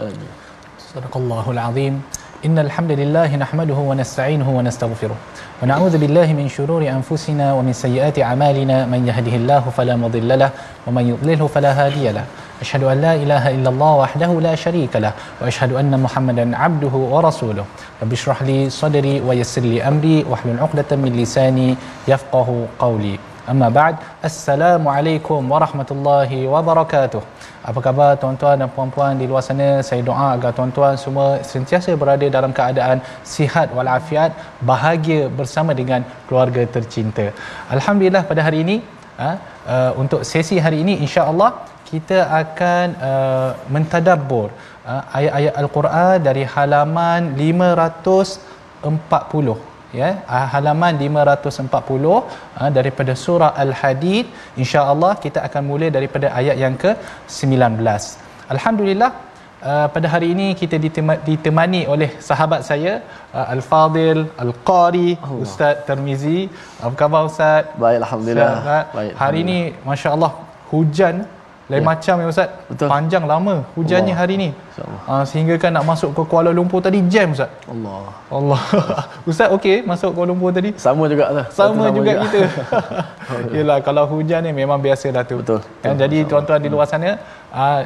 آمين. صدق الله العظيم. إن الحمد لله نحمده ونستعينه ونستغفره ونعوذ بالله من شرور أنفسنا ومن سيئات أعمالنا من يهده الله فلا مضل له ومن يضلله فلا هادي له أشهد أن لا إله إلا الله وحده لا شريك له وأشهد أن محمدا عبده ورسوله رب اشرح لي صدري ويسر لي أمري واحلل عقدة من لساني يفقه قولي Amma ba'd. Assalamualaikum warahmatullahi wabarakatuh. Apa khabar tuan-tuan dan puan-puan di luar sana? Saya doa agar tuan-tuan semua sentiasa berada dalam keadaan sihat walafiat, bahagia bersama dengan keluarga tercinta. Alhamdulillah pada hari ini, ha, uh, untuk sesi hari ini insya-Allah kita akan uh, mentadabbur uh, ayat-ayat al-Quran dari halaman 540 ya halaman 540 uh, daripada surah al-hadid insya-Allah kita akan mula daripada ayat yang ke-19 alhamdulillah Uh, pada hari ini kita ditemani oleh sahabat saya uh, Al-Fadil Al-Qari Allah. Ustaz Termizi. Apa khabar Ustaz? Baik alhamdulillah. Ustaz, Baik. Hari ini masya-Allah hujan lain ya. macam ya Ustaz. Betul. Panjang lama hujannya Allah. hari ni. Uh, sehingga kan nak masuk ke Kuala Lumpur tadi jam Ustaz. Allah. Allah. Ustaz okey masuk Kuala Lumpur tadi? Sama juga lah. Sama, sama juga, juga kita. Yalah kalau hujan ni memang biasa dah tu. Betul. Kan jadi tuan-tuan di luar sana uh,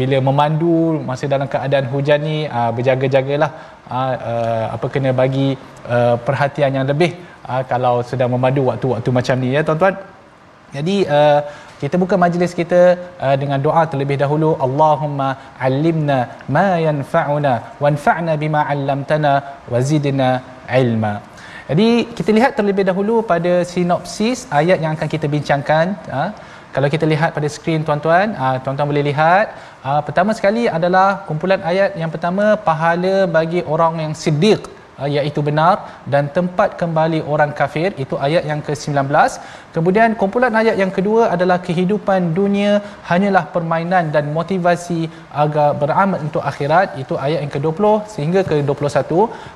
bila memandu masih dalam keadaan hujan ni uh, berjaga-jagalah uh, uh, apa kena bagi uh, perhatian yang lebih uh, kalau sedang memandu waktu-waktu macam ni ya tuan-tuan. Jadi uh, kita buka majlis kita uh, dengan doa terlebih dahulu. Allahumma allimna ma yanfa'una wanfa'na bima 'allamtana wazidna ilma. Jadi kita lihat terlebih dahulu pada sinopsis ayat yang akan kita bincangkan uh, kalau kita lihat pada skrin tuan-tuan, uh, tuan-tuan boleh lihat uh, pertama sekali adalah kumpulan ayat yang pertama pahala bagi orang yang siddiq iaitu benar dan tempat kembali orang kafir itu ayat yang ke-19. Kemudian kumpulan ayat yang kedua adalah kehidupan dunia hanyalah permainan dan motivasi agar beramal untuk akhirat itu ayat yang ke-20 sehingga ke-21.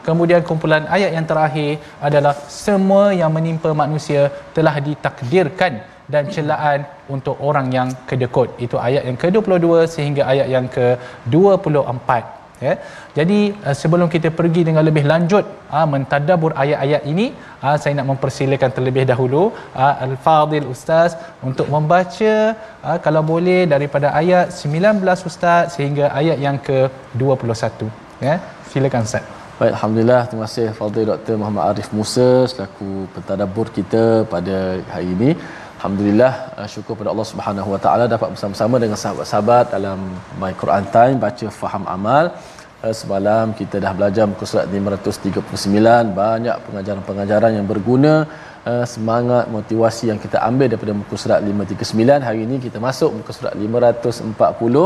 Kemudian kumpulan ayat yang terakhir adalah semua yang menimpa manusia telah ditakdirkan dan celaan untuk orang yang kedekut itu ayat yang ke-22 sehingga ayat yang ke-24 ya jadi uh, sebelum kita pergi dengan lebih lanjut uh, mentadabbur ayat-ayat ini uh, saya nak mempersilakan terlebih dahulu uh, al-fadil ustaz untuk membaca uh, kalau boleh daripada ayat 19 ustaz sehingga ayat yang ke-21 ya silakan ustaz Baik, Alhamdulillah. Terima kasih Fadil Dr. Muhammad Arif Musa selaku pentadabbur kita pada hari ini. Alhamdulillah syukur pada Allah Subhanahu Wa Taala dapat bersama-sama dengan sahabat-sahabat dalam My Quran Time baca faham amal. Eh, semalam kita dah belajar muka surat 539 banyak pengajaran-pengajaran yang berguna eh, semangat motivasi yang kita ambil daripada muka surat 539 hari ini kita masuk muka surat 540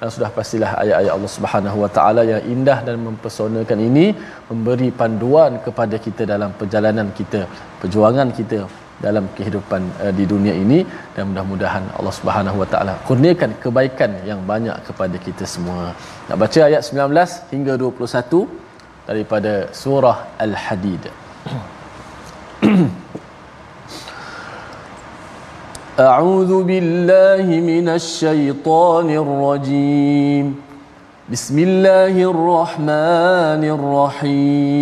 dan sudah pastilah ayat-ayat Allah Subhanahu Wa Taala yang indah dan mempesonakan ini memberi panduan kepada kita dalam perjalanan kita perjuangan kita dalam kehidupan uh, di dunia ini dan mudah-mudahan Allah Subhanahu Wa Taala kurniakan kebaikan yang banyak kepada kita semua. Nak baca ayat 19 hingga 21 daripada surah Al-Hadid. أعوذ بالله من الشيطان الرجيم بسم الله الرحمن الرحيم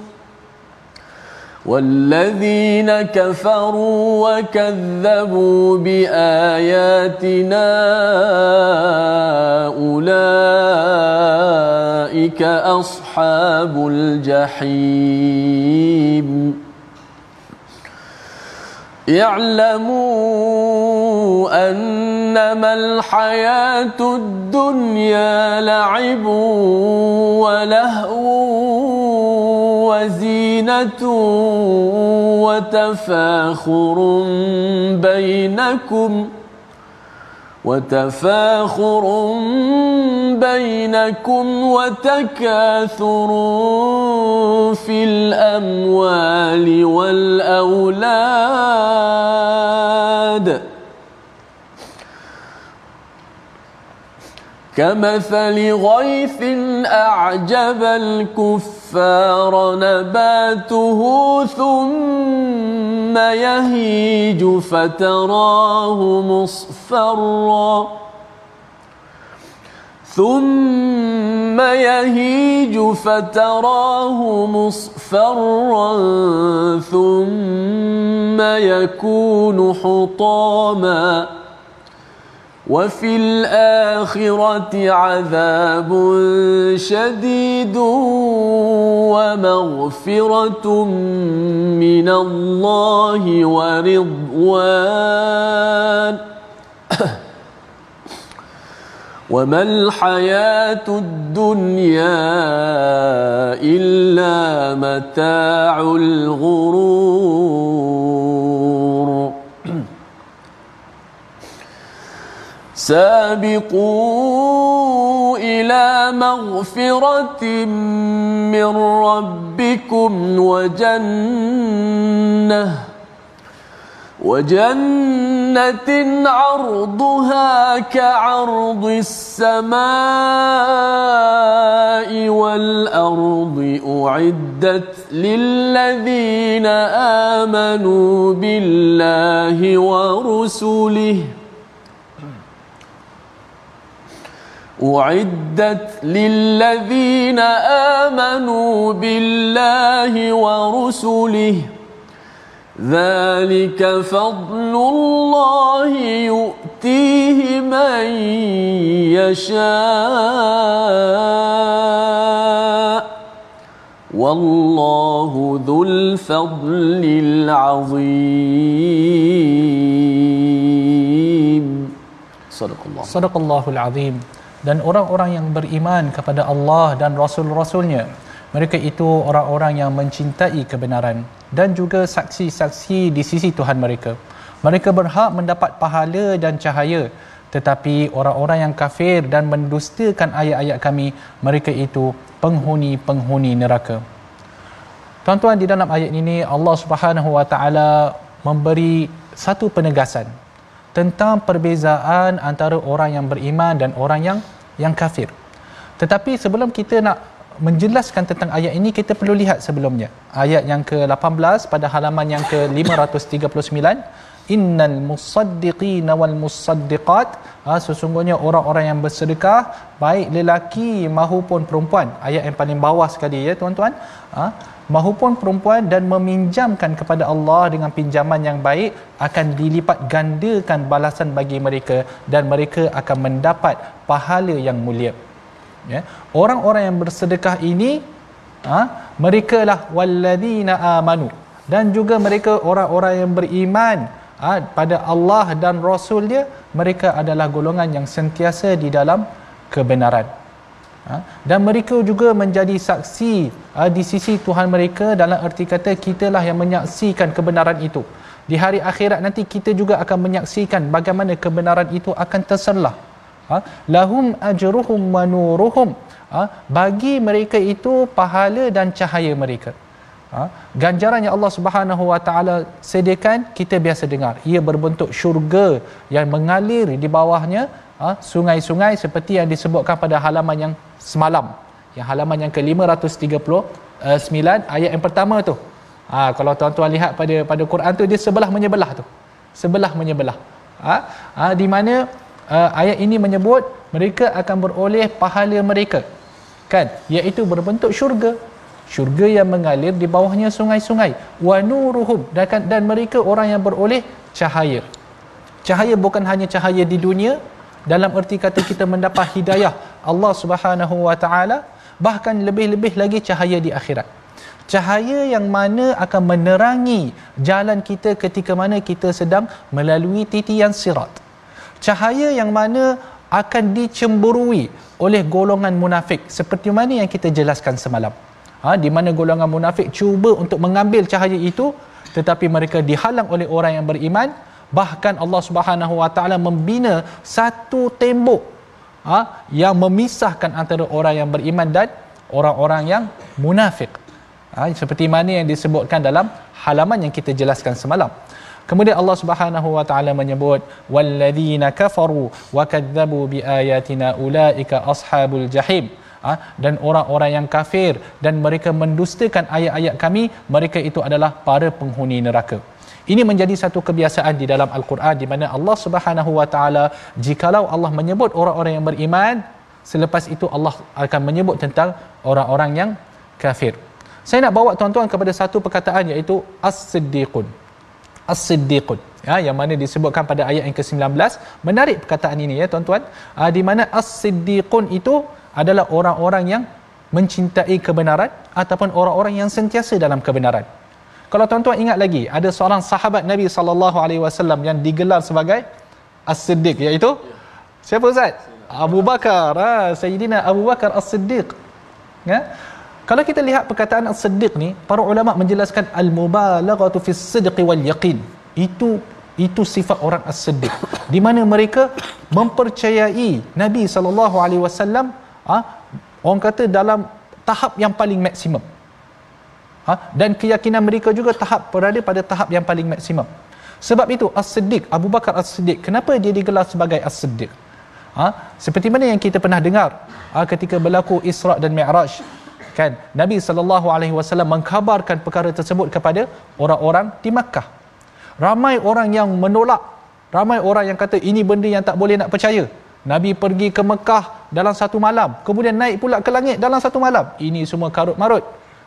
والذين كفروا وكذبوا بآياتنا أولئك أصحاب الجحيم. اعلموا أنما الحياة الدنيا لعب ولهو وزينة وتفاخر بينكم وتفاخر بينكم وتكاثر في الأموال والأولاد كمثل غيث أعجب الكفار نباته ثم يهيج فتراه مصفرا. ثم يهيج فتراه مصفرا. ثم يكون حطاما. وفي الآخرة عذاب شديد ومغفرة من الله ورضوان. وما الحياة الدنيا إلا متاع الغرور. سابقوا إلى مغفرة من ربكم وجنة وجنة عرضها كعرض السماء والأرض أعدت للذين آمنوا بالله ورسله. أعدت للذين آمنوا بالله ورسله ذلك فضل الله يؤتيه من يشاء والله ذو الفضل العظيم. صدق الله. صدق الله العظيم. Dan orang-orang yang beriman kepada Allah dan rasul-rasulnya mereka itu orang-orang yang mencintai kebenaran dan juga saksi-saksi di sisi Tuhan mereka. Mereka berhak mendapat pahala dan cahaya tetapi orang-orang yang kafir dan mendustakan ayat-ayat kami mereka itu penghuni-penghuni neraka. Tuan-tuan di dalam ayat ini Allah Subhanahu Wa Taala memberi satu penegasan tentang perbezaan antara orang yang beriman dan orang yang yang kafir. Tetapi sebelum kita nak menjelaskan tentang ayat ini kita perlu lihat sebelumnya. Ayat yang ke-18 pada halaman yang ke-539 innal musaddiqina wal musaddiqat ha, sesungguhnya orang-orang yang bersedekah baik lelaki maupun perempuan ayat yang paling bawah sekali ya tuan-tuan ha, maupun perempuan dan meminjamkan kepada Allah dengan pinjaman yang baik akan dilipat gandakan balasan bagi mereka dan mereka akan mendapat pahala yang mulia. Ya. Orang-orang yang bersedekah ini ha, mereka lah walladzina amanu dan juga mereka orang-orang yang beriman ha, pada Allah dan Rasul dia mereka adalah golongan yang sentiasa di dalam kebenaran dan mereka juga menjadi saksi ha, di sisi Tuhan mereka dalam erti kata kitalah yang menyaksikan kebenaran itu. Di hari akhirat nanti kita juga akan menyaksikan bagaimana kebenaran itu akan terselah. Ha, lahum ajruhum wa nuruhum. Ha, bagi mereka itu pahala dan cahaya mereka. Ha? Ganjaran yang Allah Subhanahu Wa Taala sediakan kita biasa dengar. Ia berbentuk syurga yang mengalir di bawahnya ha? sungai-sungai seperti yang disebutkan pada halaman yang semalam. Yang halaman yang ke-539 ayat yang pertama tu. Ha, kalau tuan-tuan lihat pada pada Quran tu dia sebelah menyebelah tu. Sebelah menyebelah. Ha? Ha, di mana uh, ayat ini menyebut mereka akan beroleh pahala mereka. Kan? Iaitu berbentuk syurga syurga yang mengalir di bawahnya sungai-sungai wa nuruhum dan, dan mereka orang yang beroleh cahaya cahaya bukan hanya cahaya di dunia dalam erti kata kita mendapat hidayah Allah Subhanahu wa taala bahkan lebih-lebih lagi cahaya di akhirat. Cahaya yang mana akan menerangi jalan kita ketika mana kita sedang melalui titian sirat. Cahaya yang mana akan dicemburui oleh golongan munafik seperti mana yang kita jelaskan semalam. Ha, di mana golongan munafik cuba untuk mengambil cahaya itu tetapi mereka dihalang oleh orang yang beriman bahkan Allah Subhanahu Wa Taala membina satu tembok ha, yang memisahkan antara orang yang beriman dan orang-orang yang munafik ha, seperti mana yang disebutkan dalam halaman yang kita jelaskan semalam. Kemudian Allah Subhanahu wa taala menyebut walladzina kafaru wa kadzabu biayatina ulaika ashabul jahim. Ha? dan orang-orang yang kafir dan mereka mendustakan ayat-ayat kami mereka itu adalah para penghuni neraka ini menjadi satu kebiasaan di dalam al-Quran di mana Allah Subhanahu wa taala jikalau Allah menyebut orang-orang yang beriman selepas itu Allah akan menyebut tentang orang-orang yang kafir. Saya nak bawa tuan-tuan kepada satu perkataan iaitu as-siddiqun. As-siddiqun. Ya yang mana disebutkan pada ayat yang ke-19 menarik perkataan ini ya tuan-tuan. Uh, di mana as-siddiqun itu adalah orang-orang yang mencintai kebenaran ataupun orang-orang yang sentiasa dalam kebenaran. Kalau tuan-tuan ingat lagi, ada seorang sahabat Nabi sallallahu alaihi wasallam yang digelar sebagai As-Siddiq iaitu siapa Ustaz? Abu Bakar. Ha, Sayyidina Abu Bakar As-Siddiq. Ya? Kalau kita lihat perkataan As-Siddiq ni, para ulama menjelaskan al-mubalaghatu fi sidqi wal yaqin. Itu itu sifat orang as-siddiq di mana mereka mempercayai Nabi sallallahu alaihi wasallam ha, orang kata dalam tahap yang paling maksimum ha, dan keyakinan mereka juga tahap berada pada tahap yang paling maksimum. Sebab itu As-Siddiq Abu Bakar As-Siddiq kenapa dia digelar sebagai As-Siddiq? Ha, seperti mana yang kita pernah dengar ha, ketika berlaku Isra' dan Mi'raj kan? Nabi sallallahu alaihi wasallam mengkhabarkan perkara tersebut kepada orang-orang di Makkah. Ramai orang yang menolak ramai orang yang kata ini benda yang tak boleh nak percaya. Nabi pergi ke Mekah dalam satu malam kemudian naik pula ke langit dalam satu malam. Ini semua karut marut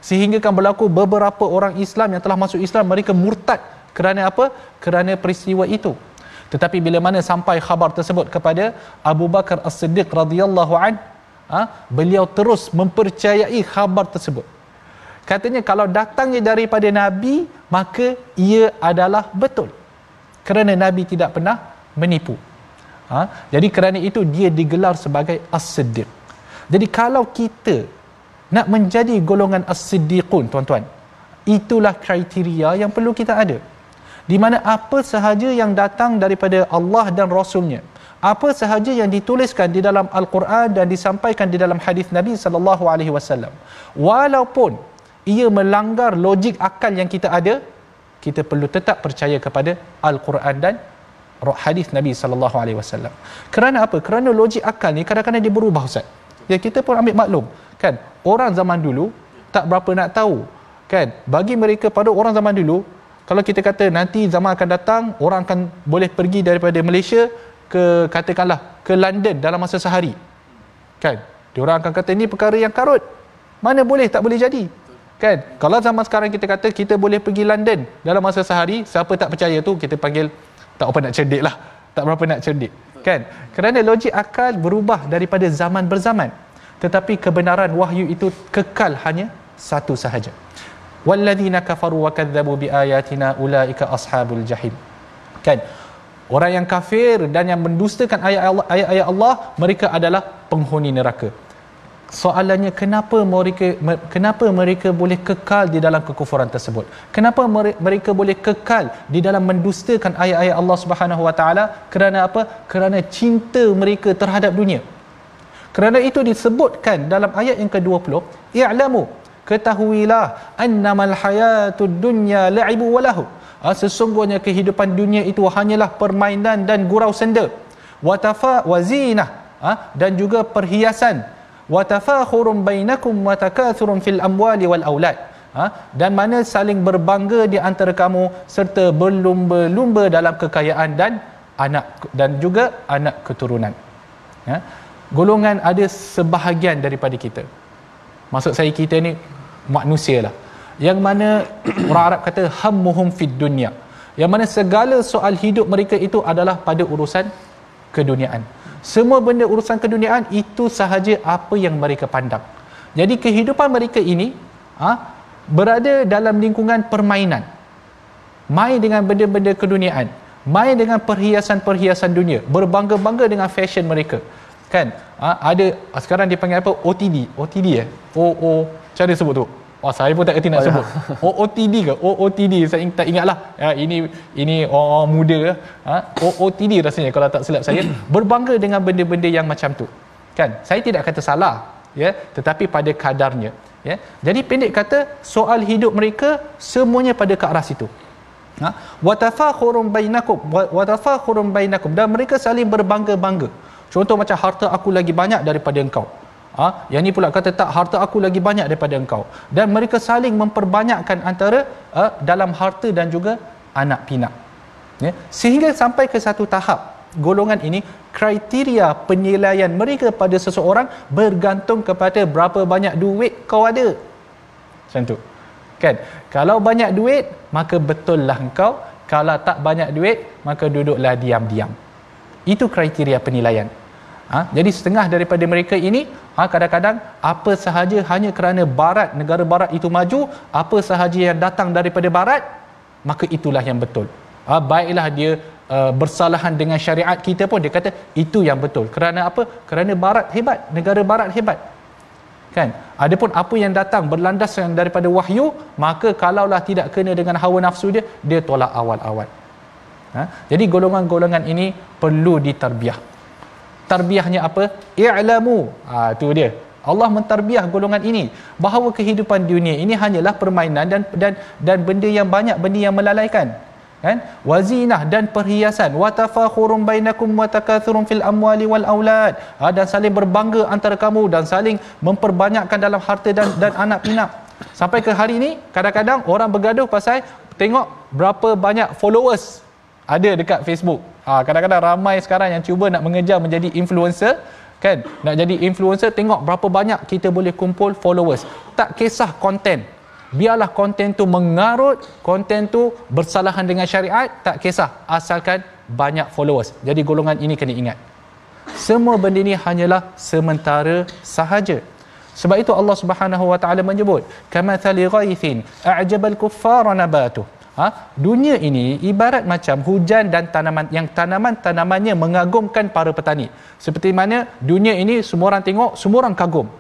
sehingga kan berlaku beberapa orang Islam yang telah masuk Islam mereka murtad kerana apa kerana peristiwa itu tetapi bila mana sampai khabar tersebut kepada Abu Bakar As-Siddiq radhiyallahu an ha, beliau terus mempercayai khabar tersebut katanya kalau datangnya daripada Nabi maka ia adalah betul kerana Nabi tidak pernah menipu Ha? Jadi kerana itu dia digelar sebagai as-siddiq. Jadi kalau kita nak menjadi golongan as-siddiqun tuan-tuan, itulah kriteria yang perlu kita ada. Di mana apa sahaja yang datang daripada Allah dan Rasulnya, apa sahaja yang dituliskan di dalam Al-Quran dan disampaikan di dalam hadis Nabi sallallahu alaihi wasallam, walaupun ia melanggar logik akal yang kita ada, kita perlu tetap percaya kepada Al-Quran dan hadis Nabi sallallahu alaihi wasallam. Kerana apa? Kerana logik akal ni kadang-kadang dia berubah ustaz. Ya kita pun ambil maklum kan. Orang zaman dulu tak berapa nak tahu kan. Bagi mereka pada orang zaman dulu kalau kita kata nanti zaman akan datang orang akan boleh pergi daripada Malaysia ke katakanlah ke London dalam masa sehari. Kan? Dia orang akan kata ini perkara yang karut. Mana boleh tak boleh jadi. Kan? Kalau zaman sekarang kita kata kita boleh pergi London dalam masa sehari, siapa tak percaya tu kita panggil tak apa nak cerdik lah tak berapa nak cerdik kan kerana logik akal berubah daripada zaman berzaman tetapi kebenaran wahyu itu kekal hanya satu sahaja. Walladzina kafaru wa kadzabu biayatina ulaika ashabul jahim. Kan? Orang yang kafir dan yang mendustakan ayat-ayat Allah mereka adalah penghuni neraka. Soalannya kenapa mereka kenapa mereka boleh kekal di dalam kekufuran tersebut? Kenapa mereka boleh kekal di dalam mendustakan ayat-ayat Allah Subhanahu Wa Taala? Kerana apa? Kerana cinta mereka terhadap dunia kerana itu disebutkan dalam ayat yang ke-20 i'lamu ketahuilah annamal hayatud dunya la'ibu walahu ha, sesungguhnya kehidupan dunia itu hanyalah permainan dan gurau senda. Watafa wazinah ha, dan juga perhiasan. Watafakhurum bainakum watakathurun fil amwali wal aulad. Ha, dan mana saling berbangga di antara kamu serta berlumba-lumba dalam kekayaan dan anak dan juga anak keturunan. Ya golongan ada sebahagian daripada kita. Maksud saya kita ni manusia lah. Yang mana orang Arab kata hammuhum fid dunya. Yang mana segala soal hidup mereka itu adalah pada urusan keduniaan. Semua benda urusan keduniaan itu sahaja apa yang mereka pandang. Jadi kehidupan mereka ini ha, berada dalam lingkungan permainan. Main dengan benda-benda keduniaan. Main dengan perhiasan-perhiasan dunia. Berbangga-bangga dengan fashion mereka kan ha, ada sekarang dipanggil apa OTD OTD eh O O cara sebut tu Wah saya pun tak kerti nak oh, ya. sebut. Ya. OOTD ke? OOTD saya tak ingatlah. Ya, ini ini orang muda ha? OOTD rasanya kalau tak silap saya berbangga dengan benda-benda yang macam tu. Kan? Saya tidak kata salah ya, tetapi pada kadarnya ya. Jadi pendek kata soal hidup mereka semuanya pada ke arah situ. Ha? Wa bainakum wa tafakhurum bainakum dan mereka saling berbangga-bangga. Contoh macam harta aku lagi banyak daripada engkau. Ha? yang ni pula kata tak harta aku lagi banyak daripada engkau. Dan mereka saling memperbanyakkan antara uh, dalam harta dan juga anak pinak. Ya? Sehingga sampai ke satu tahap golongan ini kriteria penilaian mereka pada seseorang bergantung kepada berapa banyak duit kau ada. Macam tu. Kan? Kalau banyak duit maka betul lah engkau. Kalau tak banyak duit maka duduklah diam-diam. Itu kriteria penilaian Ha? Jadi setengah daripada mereka ini ha, kadang-kadang apa sahaja hanya kerana barat negara barat itu maju, apa sahaja yang datang daripada barat, maka itulah yang betul. Ha, baiklah dia uh, bersalahan dengan syariat kita pun dia kata itu yang betul. Kerana apa? Kerana barat hebat, negara barat hebat. Kan? Adapun apa yang datang berlandaskan daripada wahyu, maka kalaulah tidak kena dengan hawa nafsu dia, dia tolak awal-awal. Ha? Jadi golongan-golongan ini perlu ditarbiah tarbiahnya apa? I'lamu. Ha tu dia. Allah mentarbiah golongan ini. Bahawa kehidupan dunia ini hanyalah permainan dan dan dan benda yang banyak benda yang melalaikan. Kan? Wazinah dan perhiasan. Wa tafakhurum bainakum wa takathurun fil amwali wal aulad. Ha, dan saling berbangga antara kamu dan saling memperbanyakkan dalam harta dan dan anak pinak. Sampai ke hari ini kadang-kadang orang bergaduh pasal tengok berapa banyak followers ada dekat Facebook. Ha, kadang-kadang ramai sekarang yang cuba nak mengejar menjadi influencer kan? Nak jadi influencer tengok berapa banyak kita boleh kumpul followers. Tak kisah konten biarlah konten tu mengarut konten tu bersalahan dengan syariat tak kisah asalkan banyak followers. Jadi golongan ini kena ingat. Semua benda ini hanyalah sementara sahaja. Sebab itu Allah Subhanahu wa taala menyebut kamathali ghaithin a'jabal kuffara nabatuh Ha? Dunia ini ibarat macam hujan dan tanaman yang tanaman-tanamannya mengagumkan para petani. Seperti mana dunia ini semua orang tengok, semua orang kagum.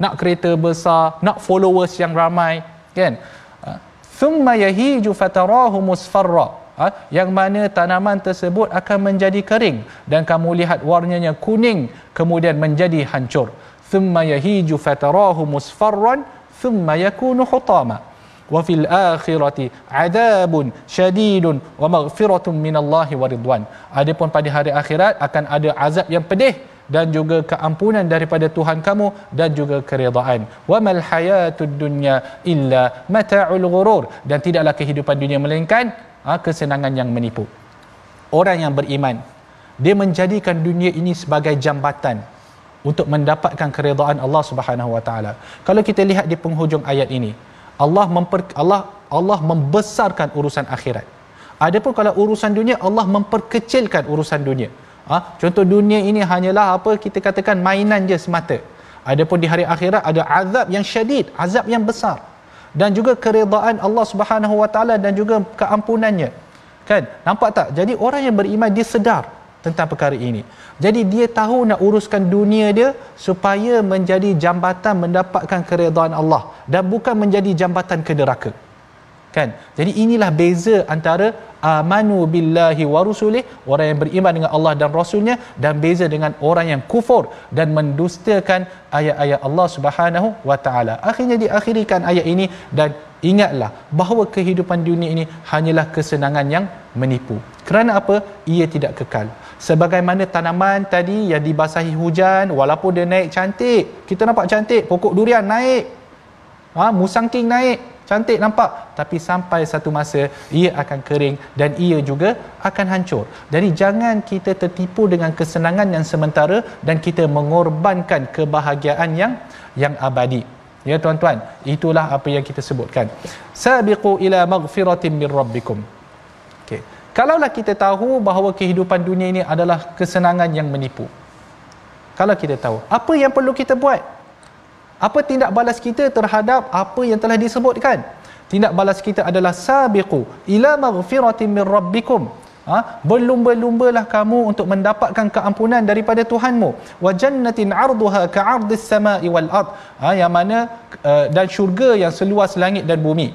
Nak kereta besar, nak followers yang ramai, kan? Ha? Thumma yahiju fatarahu musfarra. Ha? Yang mana tanaman tersebut akan menjadi kering dan kamu lihat warnanya kuning kemudian menjadi hancur. Thumma yahiju fatarahu musfarran thumma yakunu hutama akhirati adabun syadidun wa maghfiratun minallahi wa ridwan. Adapun pada hari akhirat akan ada azab yang pedih dan juga keampunan daripada Tuhan kamu dan juga keridaan wa mal hayatud dunya illa mata'ul ghurur. Dan tidaklah kehidupan dunia melainkan ha, kesenangan yang menipu. Orang yang beriman dia menjadikan dunia ini sebagai jambatan untuk mendapatkan keridaan Allah Subhanahu wa taala. Kalau kita lihat di penghujung ayat ini Allah memper, Allah Allah membesarkan urusan akhirat. Adapun kalau urusan dunia Allah memperkecilkan urusan dunia. Ha? contoh dunia ini hanyalah apa kita katakan mainan je semata. Adapun di hari akhirat ada azab yang syadid, azab yang besar dan juga keredaan Allah Subhanahu Wa Taala dan juga keampunannya. Kan? Nampak tak? Jadi orang yang beriman dia sedar tentang perkara ini. Jadi dia tahu nak uruskan dunia dia supaya menjadi jambatan mendapatkan keredaan Allah dan bukan menjadi jambatan ke neraka. kan jadi inilah beza antara amanu billahi wa rusulih orang yang beriman dengan Allah dan rasulnya dan beza dengan orang yang kufur dan mendustakan ayat-ayat Allah Subhanahu wa taala akhirnya diakhirikan ayat ini dan ingatlah bahawa kehidupan dunia ini hanyalah kesenangan yang menipu. Kerana apa? Ia tidak kekal. Sebagaimana tanaman tadi yang dibasahi hujan walaupun dia naik cantik. Kita nampak cantik pokok durian naik. Ha, musang king naik. Cantik nampak. Tapi sampai satu masa ia akan kering dan ia juga akan hancur. Jadi jangan kita tertipu dengan kesenangan yang sementara dan kita mengorbankan kebahagiaan yang yang abadi ya tuan-tuan itulah apa yang kita sebutkan. Sabiqu ila maghfiratin min rabbikum. Okey. Kalaulah kita tahu bahawa kehidupan dunia ini adalah kesenangan yang menipu. Kalau kita tahu apa yang perlu kita buat? Apa tindak balas kita terhadap apa yang telah disebutkan? Tindak balas kita adalah sabiqu ila maghfiratin min rabbikum ha? berlumba-lumbalah kamu untuk mendapatkan keampunan daripada Tuhanmu. Wa jannatin 'arduha ka'ardis sama'i wal ard. Ha? yang mana uh, dan syurga yang seluas langit dan bumi.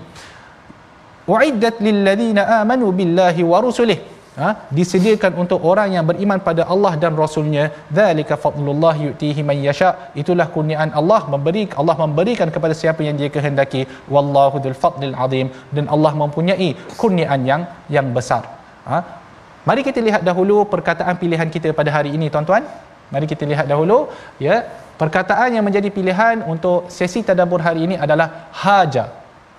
Uiddat lil ladina amanu billahi wa rusulihi ha, disediakan untuk orang yang beriman pada Allah dan Rasulnya. Zalika fadlullah yu'tihi man yasha. Itulah kurniaan Allah memberi Allah memberikan kepada siapa yang dia kehendaki. Wallahu dzul fadlil azim. Dan Allah mempunyai kurniaan yang yang besar. Ha? Mari kita lihat dahulu perkataan pilihan kita pada hari ini tuan-tuan mari kita lihat dahulu ya perkataan yang menjadi pilihan untuk sesi tadabbur hari ini adalah haja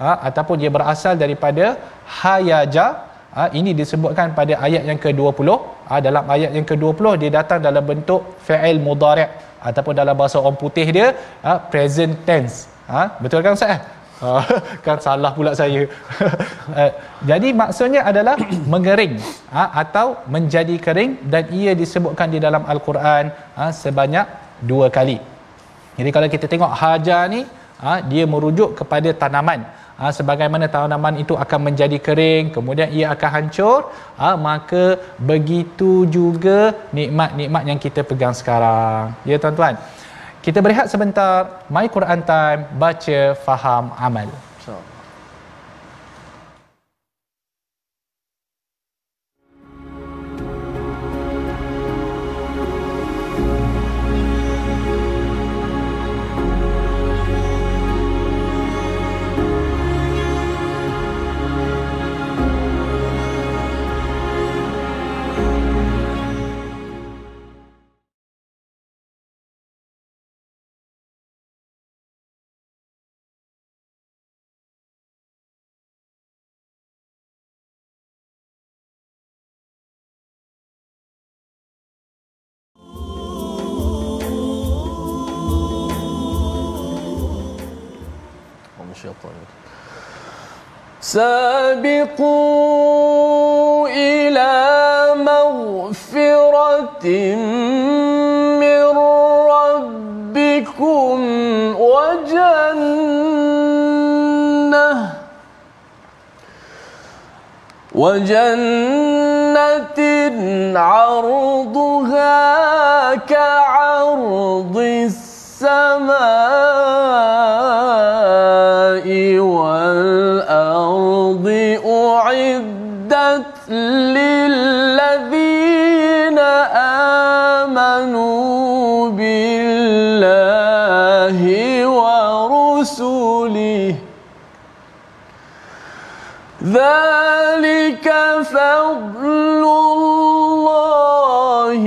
ha? ataupun dia berasal daripada hayaja Ha, ini disebutkan pada ayat yang ke-20. Ha, dalam ayat yang ke-20 dia datang dalam bentuk fa'il mudhari' ataupun dalam bahasa orang putih dia ha, present tense. Ha, betul kan Ustaz? Ha, kan salah pula saya. ha, jadi maksudnya adalah mengering ha, atau menjadi kering dan ia disebutkan di dalam al-Quran ha, sebanyak dua kali. Jadi kalau kita tengok haja ni dia merujuk kepada tanaman sebagaimana tanaman itu akan menjadi kering kemudian ia akan hancur ha, maka begitu juga nikmat-nikmat yang kita pegang sekarang ya tuan-tuan kita berehat sebentar. My Quran time. Baca faham amal سابقوا إلى مغفرة من ربكم وجنة وجنة عرضها كعرض السماء ذلك فضل الله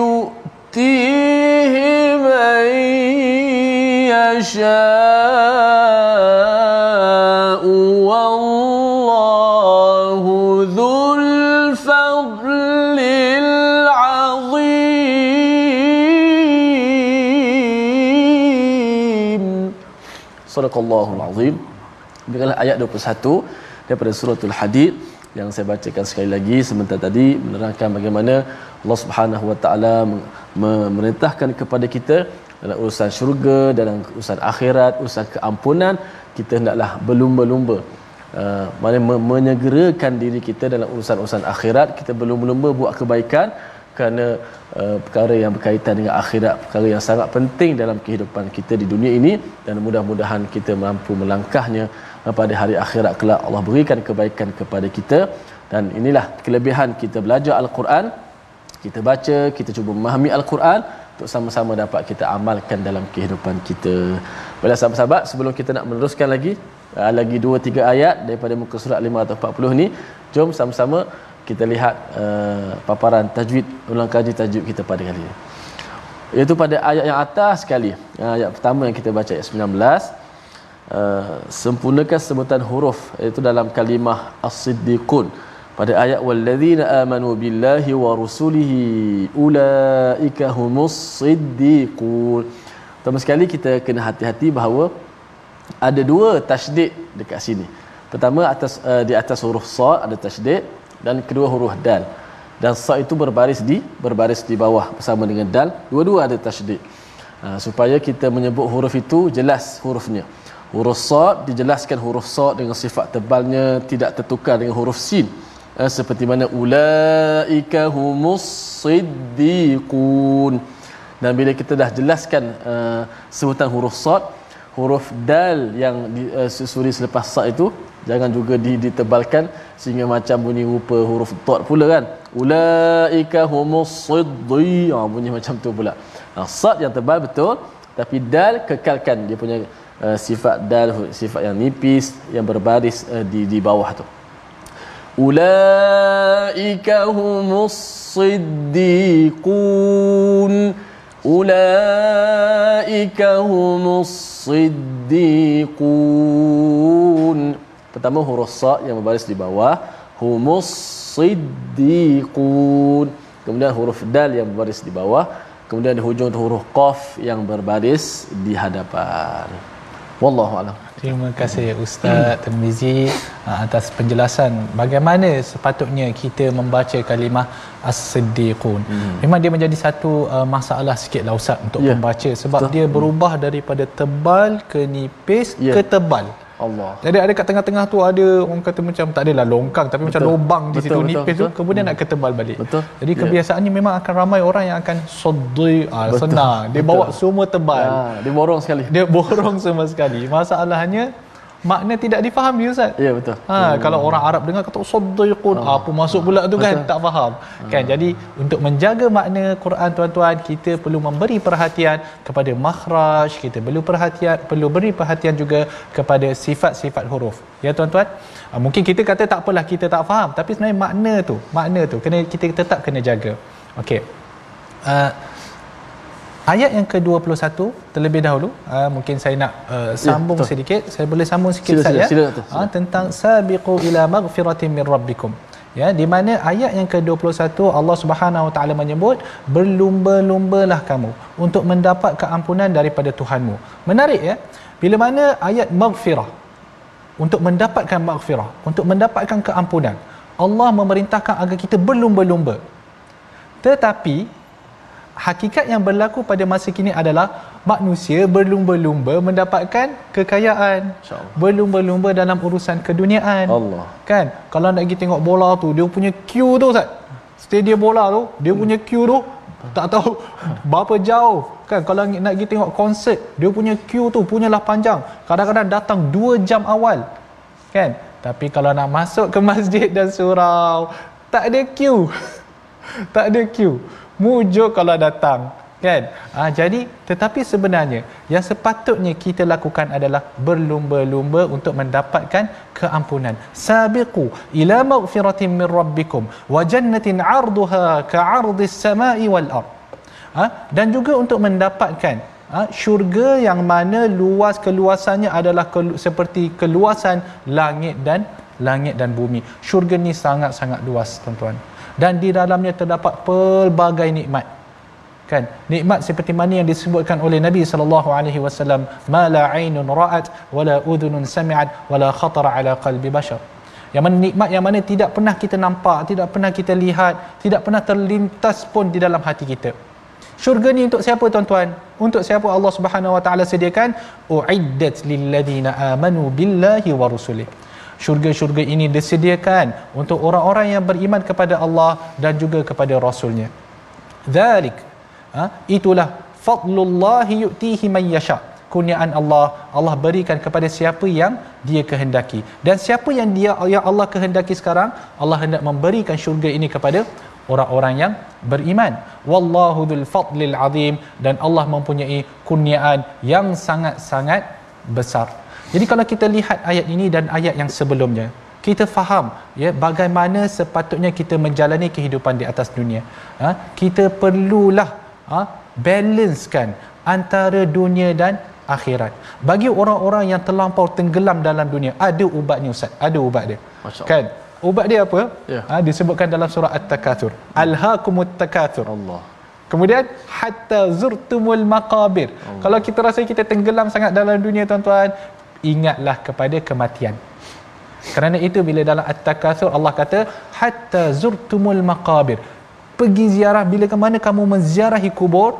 يؤتيه من يشاء والله ذو الفضل العظيم صدق الله العظيم Demikianlah ayat 21 daripada suratul hadid yang saya bacakan sekali lagi sebentar tadi menerangkan bagaimana Allah Subhanahu Wa Taala memerintahkan kepada kita dalam urusan syurga dalam urusan akhirat urusan keampunan kita hendaklah berlumba-lumba. Uh, menyegerakan diri kita dalam urusan-urusan akhirat kita berlumba-lumba buat kebaikan kerana uh, perkara yang berkaitan dengan akhirat perkara yang sangat penting dalam kehidupan kita di dunia ini dan mudah-mudahan kita mampu melangkahnya uh, pada hari akhirat kelak Allah berikan kebaikan kepada kita dan inilah kelebihan kita belajar al-Quran kita baca kita cuba memahami al-Quran untuk sama-sama dapat kita amalkan dalam kehidupan kita. Baiklah sahabat-sahabat, sebelum kita nak meneruskan lagi uh, lagi 2 3 ayat daripada muka surat 540 ni, jom sama-sama kita lihat uh, paparan tajwid ulang kaji tajwid kita pada kali ini. Iaitu pada ayat yang atas sekali. Uh, ayat pertama yang kita baca ayat 19. Uh, sempurnakan sebutan huruf iaitu dalam kalimah as-siddiqun pada ayat walladzina amanu billahi wa rusulihi ulaika humus siddiqun. Pertama sekali kita kena hati-hati bahawa ada dua tasydid dekat sini. Pertama atas uh, di atas huruf sa ada tasydid dan kedua huruf dal. Dan sa itu berbaris di berbaris di bawah bersama dengan dal. Dua-dua ada tasydid. Uh, supaya kita menyebut huruf itu jelas hurufnya. Huruf sa dijelaskan huruf sa dengan sifat tebalnya tidak tertukar dengan huruf sin. Uh, seperti mana ulaika humus siddiqun. Dan bila kita dah jelaskan uh, sebutan huruf sad, huruf dal yang di, uh, suri selepas sa itu jangan juga ditebalkan sehingga macam bunyi rupa huruf ta pula kan. Ulaika humus siddi. Ha, bunyi macam tu pula. Ha, sad yang tebal betul. Tapi dal kekalkan. Dia punya uh, sifat dal sifat yang nipis yang berbaris uh, di di bawah tu. Ulaika humus siddiqun. Ulaika humus siddiqun pertama huruf sa yang berbaris di bawah. Humus siddiqun kemudian huruf dal yang berbaris di bawah. Kemudian di hujung huruf qaf yang berbaris di hadapan. Wallahu alam Terima kasih Ustaz Termizi uh, atas penjelasan bagaimana sepatutnya kita membaca kalimah As-Siddiqun. Hmm. Memang dia menjadi satu uh, masalah sikitlah Ustaz untuk yeah. pembaca sebab Betul. dia berubah daripada tebal ke nipis yeah. ke tebal. Allah. Jadi ada kat tengah-tengah tu ada orang kata macam tak adalah longkang tapi betul. macam lubang di situ betul, nipis betul. tu kemudian hmm. nak ketebal balik. Betul. Jadi ya. kebiasaannya memang akan ramai orang yang akan soddi ah, senang. Dia betul. bawa semua tebal. Ya, dia borong sekali. Dia borong semua sekali. Masalahnya makna tidak difahami Ustaz. Ya betul. Ha hmm. kalau orang Arab dengar kata saddiqun oh. apa masuk pula tu kan tak faham. Hmm. Kan jadi untuk menjaga makna Quran tuan-tuan kita perlu memberi perhatian kepada makhraj, kita perlu perhatian perlu beri perhatian juga kepada sifat-sifat huruf. Ya tuan-tuan. Ha, mungkin kita kata tak apalah kita tak faham tapi sebenarnya makna tu, makna tu kena kita tetap kena jaga. Okey. Uh, Ayat yang ke-21 terlebih dahulu uh, mungkin saya nak uh, sambung ya, sedikit. Saya boleh sambung sikit sila, saja sila, sila, sila. Uh, tentang sabiqu ila maghfiratin min rabbikum. Ya di mana ayat yang ke-21 Allah Subhanahu Wa Taala menyebut berlumba-lumbalah kamu untuk mendapat keampunan daripada Tuhanmu. Menarik ya? Bila mana ayat maghfirah untuk mendapatkan maghfirah untuk mendapatkan keampunan Allah memerintahkan agar kita berlumba-lumba. Tetapi hakikat yang berlaku pada masa kini adalah manusia berlumba-lumba mendapatkan kekayaan berlumba-lumba dalam urusan keduniaan. Allah. Kan? Kalau nak pergi tengok bola tu dia punya queue tu Ustaz. Stadium bola tu dia punya queue tu tak tahu berapa jauh. Kan? Kalau nak pergi tengok konsert dia punya queue tu punyalah panjang. Kadang-kadang datang 2 jam awal. Kan? Tapi kalau nak masuk ke masjid dan surau tak ada queue tak ada queue mujuk kalau datang kan? Ha, jadi tetapi sebenarnya yang sepatutnya kita lakukan adalah berlumba-lumba untuk mendapatkan keampunan. Sabiqu ila maghfiratin min rabbikum wa jannatin 'arduha ka'ardis samai wal ard. Ha, dan juga untuk mendapatkan ha, syurga yang mana luas keluasannya adalah kelu, seperti keluasan langit dan langit dan bumi. Syurga ni sangat-sangat luas tuan-tuan dan di dalamnya terdapat pelbagai nikmat. Kan? Nikmat seperti mana yang disebutkan oleh Nabi sallallahu alaihi wasallam ma la ainun ra'at wala udhunun sami'at wala khatara ala qalbi bashar. Yang mana nikmat yang mana tidak pernah kita nampak tidak pernah kita lihat tidak pernah terlintas pun di dalam hati kita. Syurga ni untuk siapa tuan-tuan? Untuk siapa Allah Subhanahu wa taala sediakan? Uiddat lil ladina amanu billahi wa rusulihi syurga-syurga ini disediakan untuk orang-orang yang beriman kepada Allah dan juga kepada Rasulnya. Dzalik. Ha? Itulah fadlullahi yu'tihi man yasha. Kurniaan Allah Allah berikan kepada siapa yang dia kehendaki. Dan siapa yang dia yang Allah kehendaki sekarang, Allah hendak memberikan syurga ini kepada orang-orang yang beriman. Wallahu dzul fadlil azim dan Allah mempunyai kurniaan yang sangat-sangat besar. Jadi kalau kita lihat ayat ini dan ayat yang sebelumnya, kita faham ya bagaimana sepatutnya kita menjalani kehidupan di atas dunia. Ha? Kita perlulah ha, balancekan antara dunia dan akhirat. Bagi orang-orang yang terlampau tenggelam dalam dunia, ada ubatnya ustaz, ada ubat dia. Kan? Ubat dia apa? Ya. Ha, disebutkan dalam surah At-Takatsur. Alhaakumut takatsur. Allah. Kemudian hatta zurtumul maqabir. Allah. Kalau kita rasa kita tenggelam sangat dalam dunia tuan-tuan, ingatlah kepada kematian. Kerana itu bila dalam At-Takatsur Allah kata hatta zurtumul maqabir. Pergi ziarah bila ke mana kamu menziarahi kubur,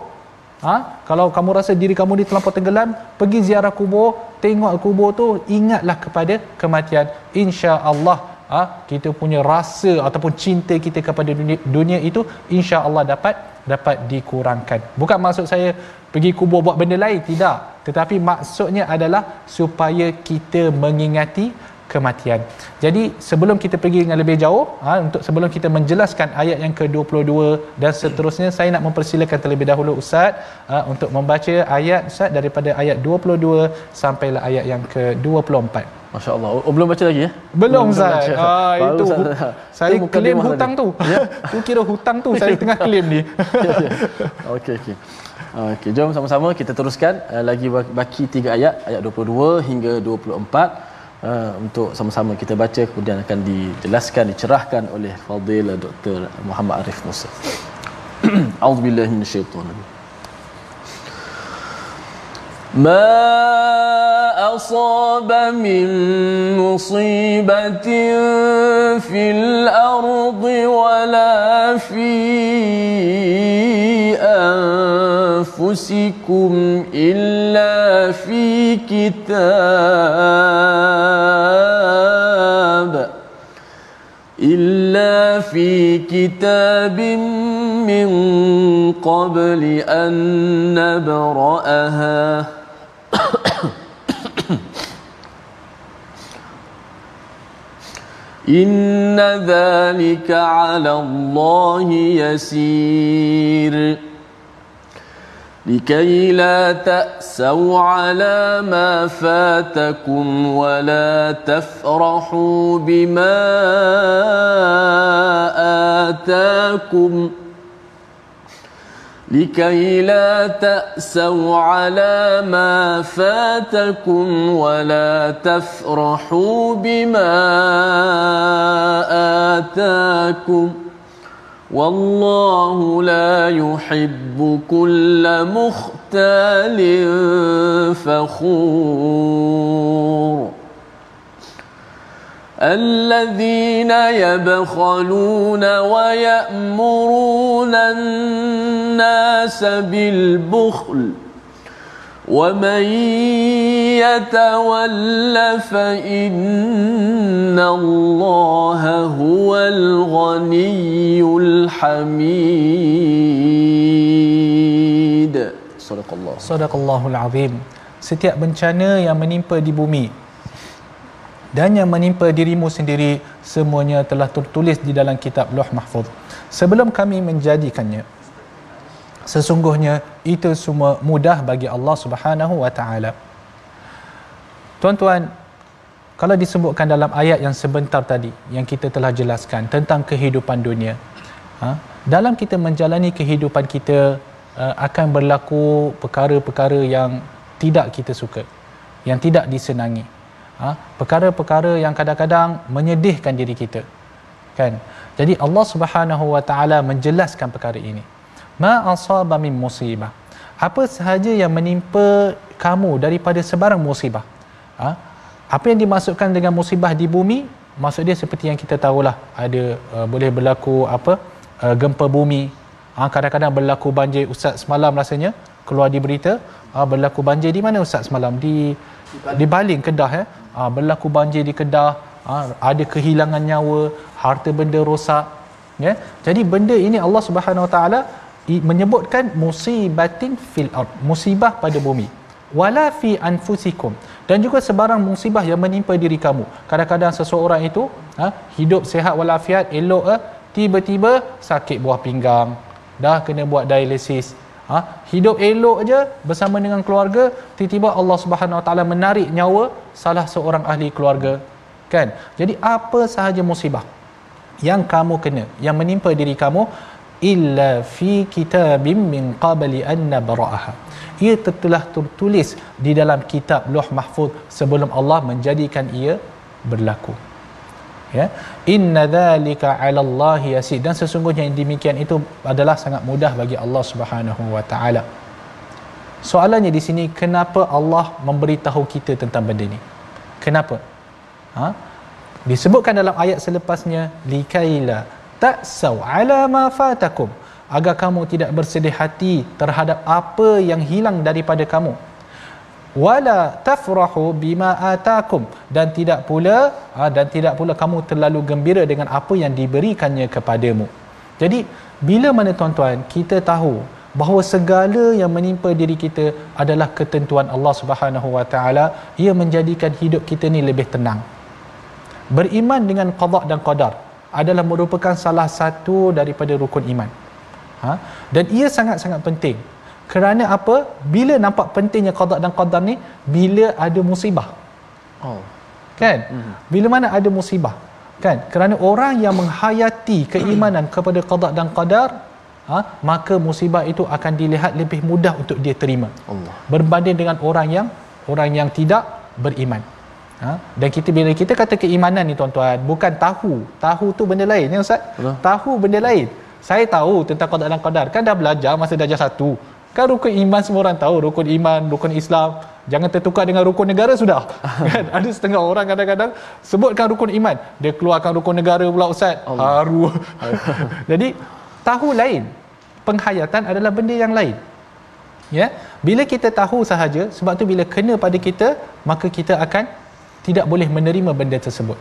ha? kalau kamu rasa diri kamu ni terlampau tenggelam, pergi ziarah kubur, tengok kubur tu, ingatlah kepada kematian. Insya-Allah ha? kita punya rasa ataupun cinta kita kepada dunia, dunia itu insya-Allah dapat dapat dikurangkan. Bukan maksud saya pergi kubur buat benda lain, tidak. Tetapi maksudnya adalah supaya kita mengingati kematian. Jadi sebelum kita pergi dengan lebih jauh, ha, untuk sebelum kita menjelaskan ayat yang ke-22 dan seterusnya, saya nak mempersilakan terlebih dahulu Ustaz ha, untuk membaca ayat Ustaz daripada ayat 22 sampailah ayat yang ke-24. Masya Allah. Oh, belum baca lagi ya? Belum Ustaz. Ah, itu Ustaz. saya itu klaim hutang tadi. tu. Ya? tu kira hutang tu saya tengah klaim ni. ya, ya. Okey okey. Okey, jom sama-sama kita teruskan uh, lagi baki tiga ayat, ayat 22 hingga 24 uh, untuk sama-sama kita baca kemudian akan dijelaskan dicerahkan oleh Fadil Dr. Muhammad Arif Musa. A'udzubillahi minasyaitonir ما أصاب من مصيبة في الأرض ولا في أنفسكم إلا في كتاب إلا في كتاب من قبل أن نبرأها إن ذلك على الله يسير. لكي لا تأسوا على ما فاتكم ولا تفرحوا بما آتاكم ۖ لكي لا تأسوا على ما فاتكم ولا تفرحوا بما آتاكم. والله لا يحب كل مختال فخور. الذين يبخلون ويأمرون الناس بالبخل ومن يتول فإن الله هو الغني الحميد صدق الله صدق الله العظيم setiap bencana yang menimpa di bumi dan yang menimpa dirimu sendiri semuanya telah tertulis di dalam kitab Loh Mahfuz. Sebelum kami menjadikannya sesungguhnya itu semua mudah bagi Allah Subhanahu wa taala. Tuan-tuan, kalau disebutkan dalam ayat yang sebentar tadi yang kita telah jelaskan tentang kehidupan dunia. Ha? Dalam kita menjalani kehidupan kita uh, akan berlaku perkara-perkara yang tidak kita suka, yang tidak disenangi ha, perkara-perkara yang kadang-kadang menyedihkan diri kita. Kan? Jadi Allah Subhanahu wa taala menjelaskan perkara ini. Ma asaba min musibah. Apa sahaja yang menimpa kamu daripada sebarang musibah ha, apa yang dimaksudkan dengan musibah di bumi maksud dia seperti yang kita tahulah. Ada uh, boleh berlaku apa? Uh, gempa bumi. Ha, kadang-kadang berlaku banjir ustaz semalam rasanya. Keluar di berita ha, berlaku banjir di mana ustaz semalam? Di di Baling Kedah ya ha, berlaku banjir di Kedah ha, ada kehilangan nyawa harta benda rosak ya. Jadi benda ini Allah Subhanahu Wa Taala menyebutkan musibatin fil ard musibah pada bumi. Wala fi anfusikum. Dan juga sebarang musibah yang menimpa diri kamu. Kadang-kadang seseorang itu ha, hidup sehat walafiat elok eh, tiba-tiba sakit buah pinggang dah kena buat dialisis ha, hidup elok aja bersama dengan keluarga tiba-tiba Allah Subhanahu Wa Taala menarik nyawa salah seorang ahli keluarga. Kan? Jadi apa sahaja musibah yang kamu kena yang menimpa diri kamu illa fi kitabim min qabli an nabra'aha. Ia telah tertulis di dalam kitab Luh Mahfuz sebelum Allah menjadikan ia berlaku ya. Inna dzalika 'ala Allah yasir. Dan sesungguhnya yang demikian itu adalah sangat mudah bagi Allah Subhanahu wa taala. Soalannya di sini kenapa Allah memberitahu kita tentang benda ini kenapa? Ha? Disebutkan dalam ayat selepasnya likaila ta'sau ala ma fatakum. Agar kamu tidak bersedih hati terhadap apa yang hilang daripada kamu wala tafrahu bima atakum. Dan tidak pula ha, dan tidak pula kamu terlalu gembira dengan apa yang diberikannya kepadamu. Jadi bila mana tuan-tuan kita tahu bahawa segala yang menimpa diri kita adalah ketentuan Allah Subhanahu Wa Taala ia menjadikan hidup kita ni lebih tenang. Beriman dengan qada dan qadar adalah merupakan salah satu daripada rukun iman. Ha? dan ia sangat-sangat penting kerana apa bila nampak pentingnya qada dan qadar ni bila ada musibah oh kan mm. bila mana ada musibah kan kerana orang yang menghayati keimanan kepada qada dan qadar ha, maka musibah itu akan dilihat lebih mudah untuk dia terima Allah berbanding dengan orang yang orang yang tidak beriman Ha? Dan kita bila kita kata keimanan ni tuan-tuan, bukan tahu. Tahu tu benda lain ya Ustaz? Betul. Tahu benda lain. Saya tahu tentang qada dan qadar. Kan dah belajar masa darjah satu. Kan rukun iman semua orang tahu. Rukun iman, rukun Islam. Jangan tertukar dengan rukun negara sudah. kan? Ada setengah orang kadang-kadang sebutkan rukun iman. Dia keluarkan rukun negara pula Ustaz. Allah. Haru. Jadi, tahu lain. Penghayatan adalah benda yang lain. Ya, bila kita tahu sahaja sebab tu bila kena pada kita maka kita akan tidak boleh menerima benda tersebut.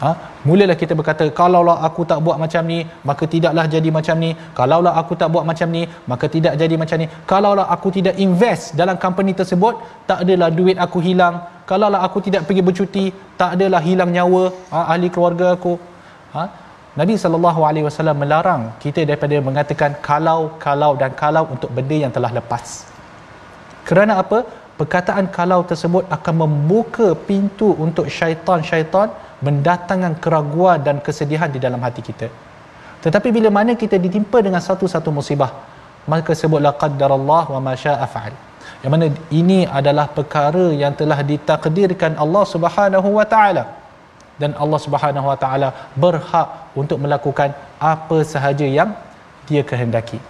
Ha? Mulalah kita berkata, kalaulah aku tak buat macam ni, maka tidaklah jadi macam ni. Kalaulah aku tak buat macam ni, maka tidak jadi macam ni. Kalaulah aku tidak invest dalam company tersebut, tak adalah duit aku hilang. Kalaulah aku tidak pergi bercuti, tak adalah hilang nyawa ha, ahli keluarga aku. Ha? Nabi SAW melarang kita daripada mengatakan kalau, kalau dan kalau untuk benda yang telah lepas. Kerana apa? perkataan kalau tersebut akan membuka pintu untuk syaitan-syaitan mendatangkan keraguan dan kesedihan di dalam hati kita. Tetapi bila mana kita ditimpa dengan satu-satu musibah, maka sebutlah qaddarallah wa ma syaa fa'al. Yang mana ini adalah perkara yang telah ditakdirkan Allah Subhanahu wa taala dan Allah Subhanahu wa taala berhak untuk melakukan apa sahaja yang dia kehendaki.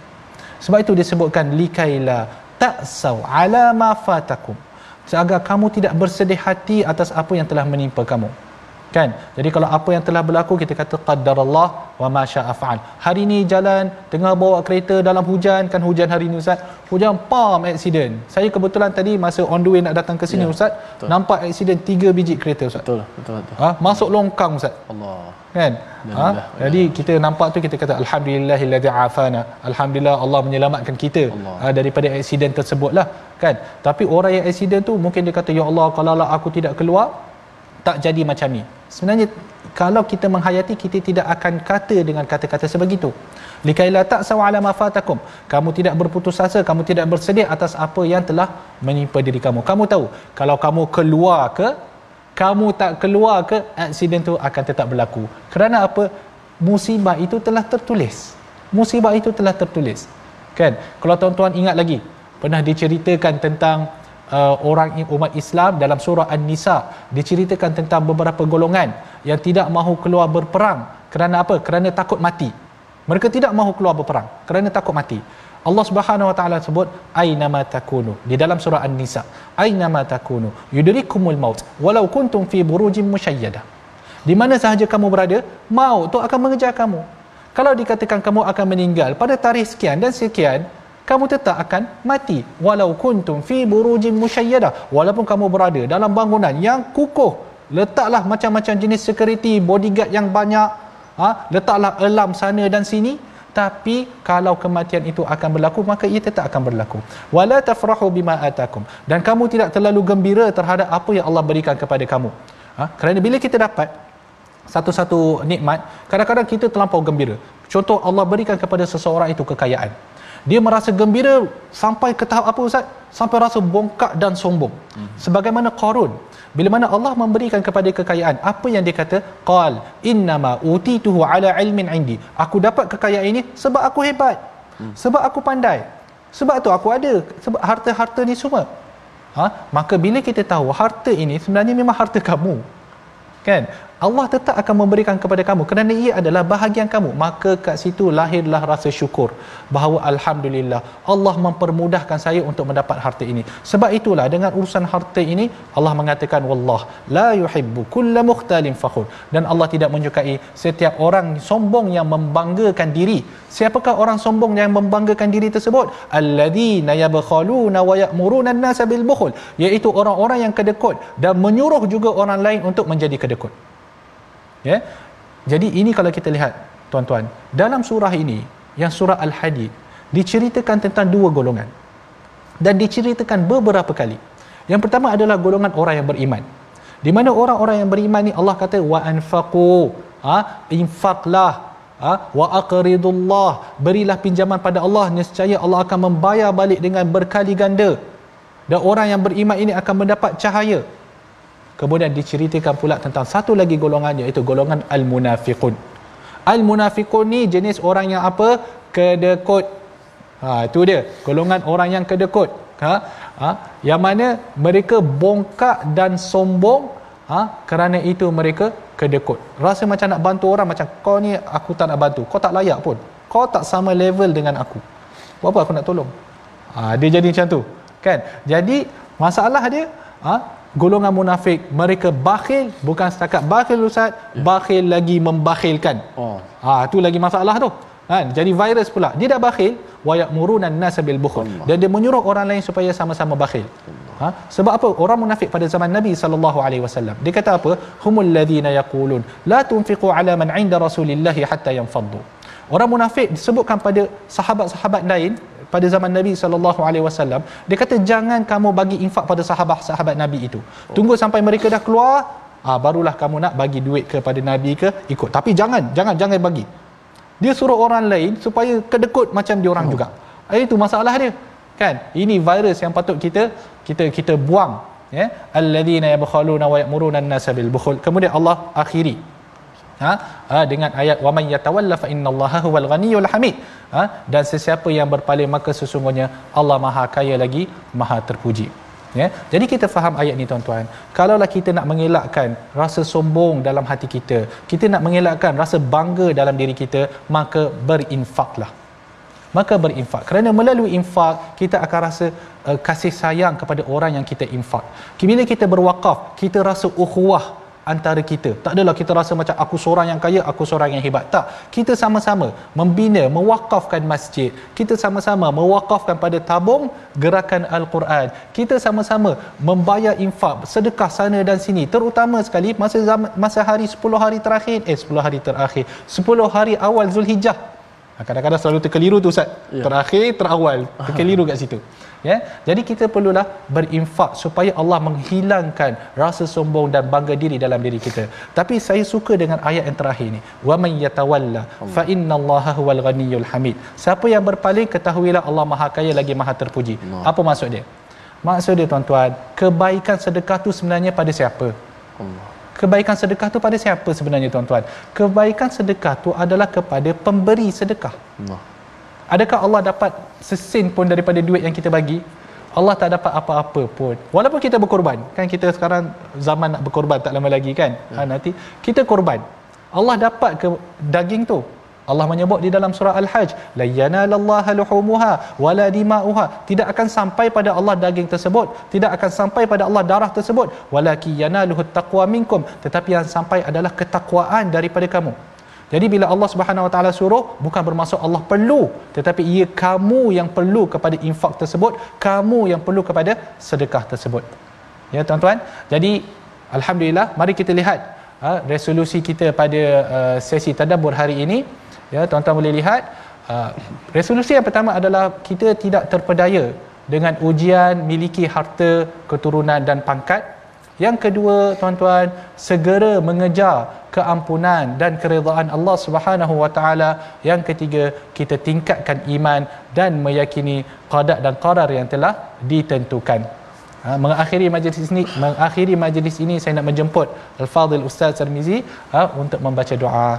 Sebab itu disebutkan likaila ta'saw ala ma fatakum agar kamu tidak bersedih hati atas apa yang telah menimpa kamu kan? Jadi kalau apa yang telah berlaku kita kata qaddarallah wa ma syaa fa'al. Hari ni jalan tengah bawa kereta dalam hujan. Kan hujan hari ni ustaz? Hujan pam accident. Saya kebetulan tadi masa on the way nak datang ke sini ya, ustaz betul. nampak accident tiga biji kereta ustaz. Betul betul betul. Ha? Masuk longkang ustaz. Allah. Kan? Ha? jadi kita nampak tu kita kata alhamdulillahillazi afana. Alhamdulillah Allah menyelamatkan kita Allah. Ha, daripada accident tersebut lah kan? Tapi orang yang accident tu mungkin dia kata ya Allah kalau lah aku tidak keluar tak jadi macam ni. Sebenarnya kalau kita menghayati kita tidak akan kata dengan kata-kata sebegitu. Likaila tak sawala mafatakum kamu tidak berputus asa kamu tidak bersedih atas apa yang telah menimpa diri kamu. Kamu tahu kalau kamu keluar ke kamu tak keluar ke aksiden tu akan tetap berlaku. Kerana apa? Musibah itu telah tertulis. Musibah itu telah tertulis. Kan? Kalau tuan-tuan ingat lagi pernah diceritakan tentang uh, orang umat Islam dalam surah An-Nisa diceritakan tentang beberapa golongan yang tidak mahu keluar berperang kerana apa? Kerana takut mati. Mereka tidak mahu keluar berperang kerana takut mati. Allah Subhanahu wa taala sebut aina ma takunu di dalam surah An-Nisa. Aina ma takunu yudrikumul maut walau kuntum fi burujin musyayyada. Di mana sahaja kamu berada, maut tu akan mengejar kamu. Kalau dikatakan kamu akan meninggal pada tarikh sekian dan sekian, kamu tetap akan mati. Walau kuntum fi burujin musyayyada walaupun kamu berada dalam bangunan yang kukuh letaklah macam-macam jenis security bodyguard yang banyak ha? letaklah alarm sana dan sini. Tapi kalau kematian itu akan berlaku maka ia tetap akan berlaku. Wala tafrahu bima atakum. Dan kamu tidak terlalu gembira terhadap apa yang Allah berikan kepada kamu. Ha? kerana bila kita dapat satu-satu nikmat kadang-kadang kita terlampau gembira. Contoh Allah berikan kepada seseorang itu kekayaan dia merasa gembira sampai ke tahap apa ustaz? Sampai rasa bongkak dan sombong. Sebagaimana Qarun bila mana Allah memberikan kepada kekayaan apa yang dia kata? Qal innama utituhu ala ilmin indi. Aku dapat kekayaan ini sebab aku hebat sebab aku pandai sebab tu aku ada sebab harta-harta ni semua. Ha? Maka bila kita tahu harta ini sebenarnya memang harta kamu. Kan Allah tetap akan memberikan kepada kamu. Kerana ia adalah bahagian kamu. Maka kat situ lahirlah rasa syukur. Bahawa alhamdulillah Allah mempermudahkan saya untuk mendapat harta ini. Sebab itulah dengan urusan harta ini Allah mengatakan wallah la yuhibbu kulla mukhtalin fakhur. Dan Allah tidak menyukai setiap orang sombong yang membanggakan diri. Siapakah orang sombong yang membanggakan diri tersebut? Alladzina yabkhaluna wa ya'muruna an-nasa bil bukhl. Iaitu orang-orang yang kedekut dan menyuruh juga orang lain untuk menjadi kedekut ya? Jadi ini kalau kita lihat tuan-tuan dalam surah ini yang surah al-hadid diceritakan tentang dua golongan. Dan diceritakan beberapa kali. Yang pertama adalah golongan orang yang beriman. Di mana orang-orang yang beriman ni Allah kata wa anfaqu ha? Infaqlah ha? Wa aqridullah. Berilah pinjaman pada Allah nescaya Allah akan membayar balik dengan berkali ganda. Dan orang yang beriman ini akan mendapat cahaya kemudian diceritakan pula tentang satu lagi golongan iaitu golongan al-munafiqun. Al-munafiqun ni jenis orang yang apa? Kedekut. Ha itu dia. Golongan orang yang kedekut. Ha, ha yang mana mereka bongkak dan sombong ha kerana itu mereka kedekut. Rasa macam nak bantu orang macam kau ni aku tak nak bantu. Kau tak layak pun. Kau tak sama level dengan aku. Buat apa aku nak tolong? Ha dia jadi macam tu. Kan? Jadi masalah dia ha golongan munafik mereka bakhil bukan setakat bakhil ustaz. Ya. bakhil lagi membakhilkan. Oh. Ha tu lagi masalah tu. Kan? Jadi virus pula dia dah bakhil wa ya'muruna an-nas bil bukhl dan dia menyuruh orang lain supaya sama-sama bakhil. Ha? Sebab apa? Orang munafik pada zaman Nabi sallallahu alaihi wasallam dia kata apa? Humul ladzina yaqulun la tunfiqu ala man 'inda rasulillah hatta yanfaddu. Orang munafik disebutkan pada sahabat-sahabat lain pada zaman Nabi sallallahu alaihi wasallam dia kata jangan kamu bagi infak pada sahabat-sahabat Nabi itu. Tunggu sampai mereka dah keluar ah barulah kamu nak bagi duit kepada Nabi ke ikut. Tapi jangan jangan jangan bagi. Dia suruh orang lain supaya kedekut macam dia orang oh. juga. Eh, itu masalah dia. Kan? Ini virus yang patut kita kita kita buang ya. Alladzina yabkhaluna wa ya'muruna an-nasa bil bukhl. Kemudian Allah akhiri ha, ha dengan ayat wa man yatawalla fa innallaha huwal ghaniyyul hamid. Ha, dan sesiapa yang berpaling maka sesungguhnya Allah Maha Kaya lagi Maha terpuji. Ya? Jadi kita faham ayat ni tuan-tuan. Kalaulah kita nak mengelakkan rasa sombong dalam hati kita kita nak mengelakkan rasa bangga dalam diri kita maka berinfaklah. Maka berinfak. Kerana melalui infak kita akan rasa uh, kasih sayang kepada orang yang kita infak. Bila kita berwakaf kita rasa ukhuwah antara kita. Tak adalah kita rasa macam aku seorang yang kaya, aku seorang yang hebat. Tak. Kita sama-sama membina, mewakafkan masjid. Kita sama-sama mewakafkan pada tabung gerakan Al-Quran. Kita sama-sama membayar infak, sedekah sana dan sini. Terutama sekali masa zaman, masa hari 10 hari terakhir, eh 10 hari terakhir, 10 hari awal Zulhijjah. Kadang-kadang selalu terkeliru tu Ustaz. Ya. Terakhir, terawal. Terkeliru kat situ ya? Jadi kita perlulah berinfak supaya Allah menghilangkan rasa sombong dan bangga diri dalam diri kita. Tapi saya suka dengan ayat yang terakhir ni. Wa man yatawalla fa innallaha huwal ghaniyyul hamid. Siapa yang berpaling ketahuilah Allah Maha Kaya lagi Maha terpuji. Allah. apa maksud dia? Maksud dia tuan-tuan kebaikan sedekah tu sebenarnya pada siapa? Allah. Kebaikan sedekah tu pada siapa sebenarnya tuan-tuan? Kebaikan sedekah tu adalah kepada pemberi sedekah. Allah. Adakah Allah dapat sesin pun daripada duit yang kita bagi? Allah tak dapat apa-apa pun. Walaupun kita berkorban. Kan kita sekarang zaman nak berkorban tak lama lagi kan? Ya. Ha, nanti kita korban. Allah dapat ke daging tu? Allah menyebut di dalam surah Al-Hajj, la yanalallaha luhumuha wala dima'uha. Tidak akan sampai pada Allah daging tersebut, tidak akan sampai pada Allah darah tersebut, walaki yanaluhu taqwa minkum. Tetapi yang sampai adalah ketakwaan daripada kamu. Jadi bila Allah Subhanahu Wa Taala suruh bukan bermaksud Allah perlu tetapi ia kamu yang perlu kepada infak tersebut, kamu yang perlu kepada sedekah tersebut. Ya tuan-tuan. Jadi alhamdulillah mari kita lihat ha, resolusi kita pada uh, sesi tadabbur hari ini. Ya tuan-tuan boleh lihat uh, resolusi yang pertama adalah kita tidak terpedaya dengan ujian miliki harta keturunan dan pangkat yang kedua tuan-tuan segera mengejar keampunan dan keredaan Allah Subhanahu wa taala. Yang ketiga kita tingkatkan iman dan meyakini qada dan qadar yang telah ditentukan. Ha, mengakhiri majlis ini mengakhiri majlis ini saya nak menjemput al-fadil ustaz Sarmizi ha, untuk membaca doa.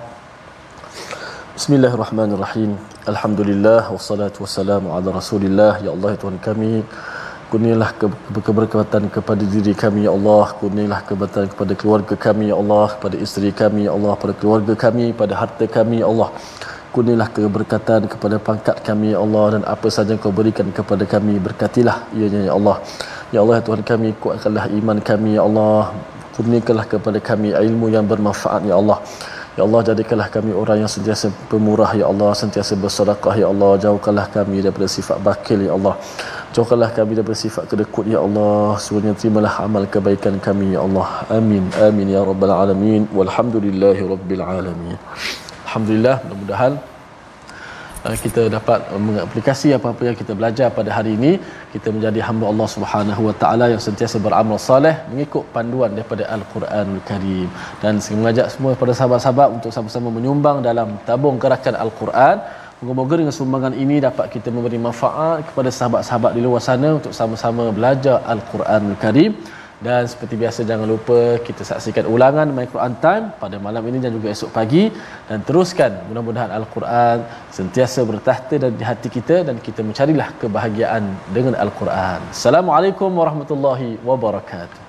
Bismillahirrahmanirrahim. Alhamdulillah wassalatu wassalamu ala Rasulillah. Ya Allah ya Tuhan kami kurnialah keberkatan kepada diri kami ya Allah. Kurnialah keberkatan kepada keluarga kami ya Allah. Kepada isteri kami ya Allah. Pada keluarga kami pada harta kami ya Allah. Kurnialah keberkatan kepada pangkat kami ya Allah. Dan apa saja kau berikan kepada kami berkatilah ianya ya Allah. Ya Allah ya Tuhan kami kuatkanlah iman kami ya Allah. Kurniakanlah kepada kami ilmu yang bermanfaat ya Allah Ya Allah jadikanlah kami orang yang sentiasa pemurah ya Allah sentiasa bersedekah ya Allah. Jauhkanlah kami daripada sifat bakil ya Allah. Jauhkanlah kami daripada sifat kedekut ya Allah. Semuanya terimalah amal kebaikan kami ya Allah. Amin amin ya rabbal alamin. Walhamdulillahi rabbil alamin. Alhamdulillah mudah-mudahan kita dapat mengaplikasi apa-apa yang kita belajar pada hari ini. Kita menjadi hamba Allah Subhanahu Wa Taala yang sentiasa beramal soleh mengikut panduan daripada Al-Quranul Karim. Dan saya mengajak semua pada sahabat-sahabat untuk sama-sama menyumbang dalam tabung gerakan Al-Quran. Moga-moga dengan sumbangan ini dapat kita memberi manfaat kepada sahabat-sahabat di luar sana untuk sama-sama belajar Al-Quranul Karim dan seperti biasa jangan lupa kita saksikan ulangan My Quran Time pada malam ini dan juga esok pagi dan teruskan mudah-mudahan Al-Quran sentiasa bertahta dan di hati kita dan kita mencarilah kebahagiaan dengan Al-Quran. Assalamualaikum warahmatullahi wabarakatuh.